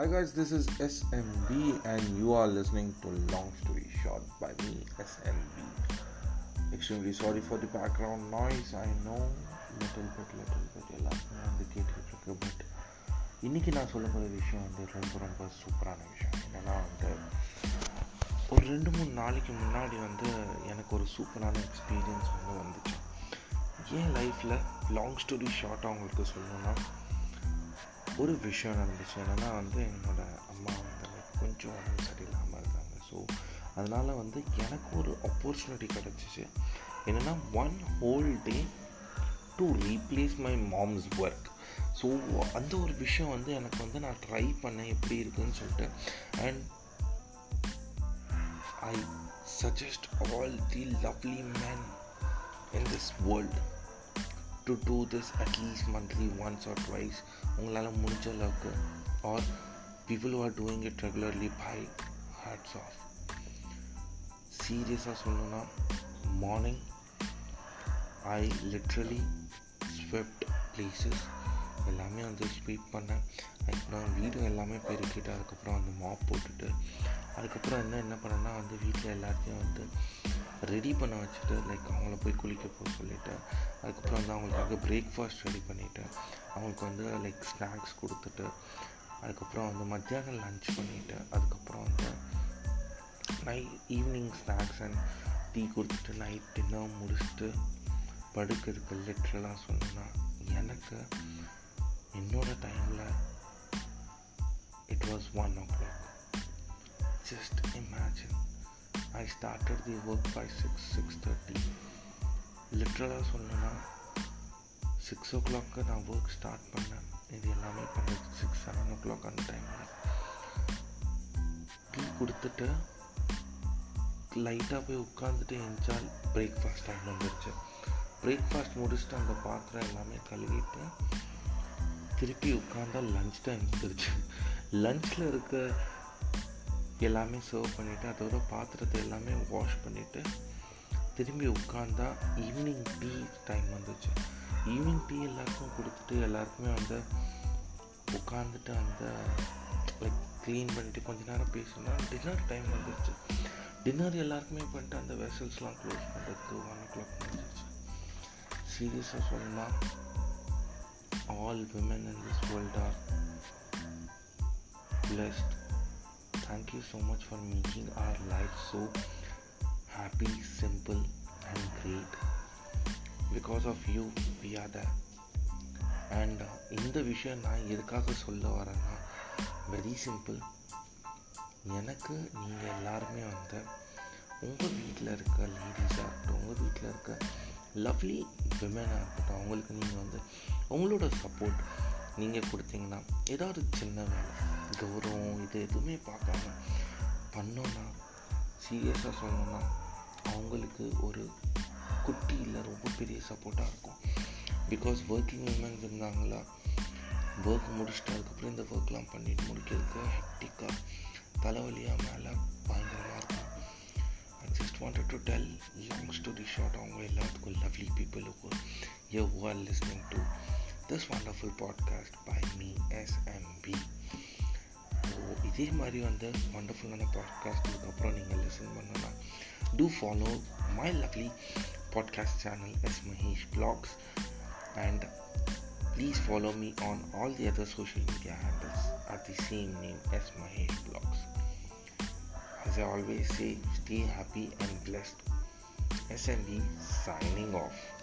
Hi guys, this is SMB and you are listening to Long Story Short by me, SMB. Extremely sorry for the background noise. I know little bit, little bit எல்லாருக்குமே வந்து கேட்டுக்கிட்டு இருக்கு but இன்றைக்கி நான் சொல்ல போகிற விஷயம் வந்து ரொம்ப ரொம்ப சூப்பரான விஷயம் என்னென்னா வந்து ஒரு ரெண்டு மூணு நாளைக்கு முன்னாடி வந்து எனக்கு ஒரு சூப்பரான எக்ஸ்பீரியன்ஸ் வந்து வந்துச்சு ஏன் லைஃப்பில் லாங் ஸ்டோரி ஷார்ட்டாக உங்களுக்கு சொல்லணும்னா ஒரு விஷயம் நடந்துச்சு என்னென்னா வந்து என்னோடய அம்மா வந்து கொஞ்சம் உடம்பு சரியில்லாமல் இருந்தாங்க ஸோ அதனால் வந்து எனக்கு ஒரு ஆப்பர்ச்சுனிட்டி கிடச்சிச்சு. என்னென்னா one whole day to replace my mom's work so அந்த ஒரு விஷயம் வந்து எனக்கு வந்து நான் ட்ரை பண்ணேன் எப்படி இருக்குன்னு சொல்லிட்டு. And I suggest all the lovely man in this world to do this at least monthly once or twice உங்களால் முடிஞ்ச அளவுக்கு are people who are doing it regularly by hats off சீரியஸாக சொல்லணும்னா morning I literally swept places எல்லாமே வந்து sweep பண்ணேன் அதுக்கப்புறம் வீடு எல்லாமே பெருக்கிட்டு அதுக்கப்புறம் வந்து மாப் போட்டுட்டு அதுக்கப்புறம் என்ன என்ன பண்ணேன்னா வந்து வீட்டில் எல்லாத்தையும் வந்து ரெடி பண்ண வச்சுட்டு லைக் அவங்கள போய் குளிக்க போக சொல்லிவிட்டு அதுக்கப்புறம் வந்து அவங்களுக்காக பிரேக்ஃபாஸ்ட் ரெடி பண்ணிவிட்டு அவங்களுக்கு வந்து லைக் ஸ்நாக்ஸ் கொடுத்துட்டு அதுக்கப்புறம் வந்து மத்தியானம் லன்ச் பண்ணிவிட்டு அதுக்கப்புறம் வந்து night evening snacks and tea கொடுத்துட்டு நைட் டின்னர் முடிச்சுட்டு படுக்கிறதுக்கு லிட்ரலாக சொன்னால் எனக்கு என்னோட டைமில் it was one o'clock just imagine I started the work by six six thirty லிட்ரலாக சொல்லணும்னா சிக்ஸ் ஓ கிளாக்கு நான் ஒர்க் ஸ்டார்ட் பண்ணேன் இது எல்லாமே பண்ணது சிக்ஸ் செவன் ஓ கிளாக் அந்த டைமில் டீ கொடுத்துட்டு லைட்டாக போய் உட்காந்துட்டு என்ஜாய் பிரேக்ஃபாஸ்ட் டைம் வந்துருச்சு. பிரேக்ஃபாஸ்ட் முடிச்சுட்டு அந்த பாத்திரம் எல்லாமே கழுவிட்டு திருப்பி உட்காந்தா லஞ்ச் டைம் வந்துருச்சு லஞ்சில் இருக்க எல்லாமே சர்வ் பண்ணிவிட்டு அதோட பாத்திரத்தை எல்லாமே வாஷ் பண்ணிவிட்டு திரும்பி உட்காந்தா ஈவினிங் டீ டைம் வந்துச்சு. ஈவினிங் டீ எல்லாருக்கும் கொடுத்துட்டு எல்லாருக்குமே வந்து உட்காந்துட்டு அந்த லைக் க்ளீன் பண்ணிவிட்டு கொஞ்ச நேரம் பேசினா டின்னர் டைம் வந்துருச்சு. டின்னர் எல்லாருக்குமே பண்ணிட்டு அந்த வெசல்ஸ்லாம் க்ளோஸ் பண்ணுறதுக்கு ஒன் ஓ கிளாக் வந்துருச்சு சீரியஸாக சொல்லணும்னா all women in this world are blessed. Thank you so much for making our life so happy simple and great. Because of you we are there and இந்த விஷயம் நான் எதுக்காக சொல்ல வரேன்னா வெரி சிம்பிள் எனக்கு நீங்கள் எல்லாருமே வந்து உங்கள் வீட்டில் இருக்க லேடிஸாக இருக்கட்டும் உங்கள் வீட்டில் இருக்க லவ்லி விமனாக இருக்கட்டும் அவங்களுக்கு நீங்கள் வந்து உங்களோட சப்போர்ட் நீங்கள் கொடுத்தீங்கன்னா ஏதாவது சின்ன வேலை கௌரவம் இது எதுவுமே பார்க்காம பண்ணோன்னா சீரியஸாக சொன்னோன்னா அவங்களுக்கு ஒரு குட்டி இல்லை ரொம்ப பெரிய சப்போர்ட்டாக இருக்கும். பிகாஸ் ஒர்க்கிங் உமன்ஸ் இருந்தாங்களா ஒர்க் முடிச்சுட்டு அதுக்கப்புறம் இந்த ஒர்க்லாம் பண்ணிட்டு முடிக்கிறதுக்கு ஹெக்டிக்காக தலைவலியாக மேலே பயங்கரமாக இருக்கும். I just wanted to tell long story short அவங்க எல்லாத்துக்கும் lovely பீப்புளுக்கும் yo who are listening to this wonderful podcast by me SMB so இதே மாதிரி வந்து வண்டர்ஃபுல்லான பாட்காஸ்ட்டுக்கு அப்புறம் நீங்கள் லிசன் பண்ணனா do follow my lovely podcast channel S Mahesh blogs and please follow me on all the other social media handles at the same name as Mahesh Blogs. as I always say, stay happy and blessed. SMB signing off.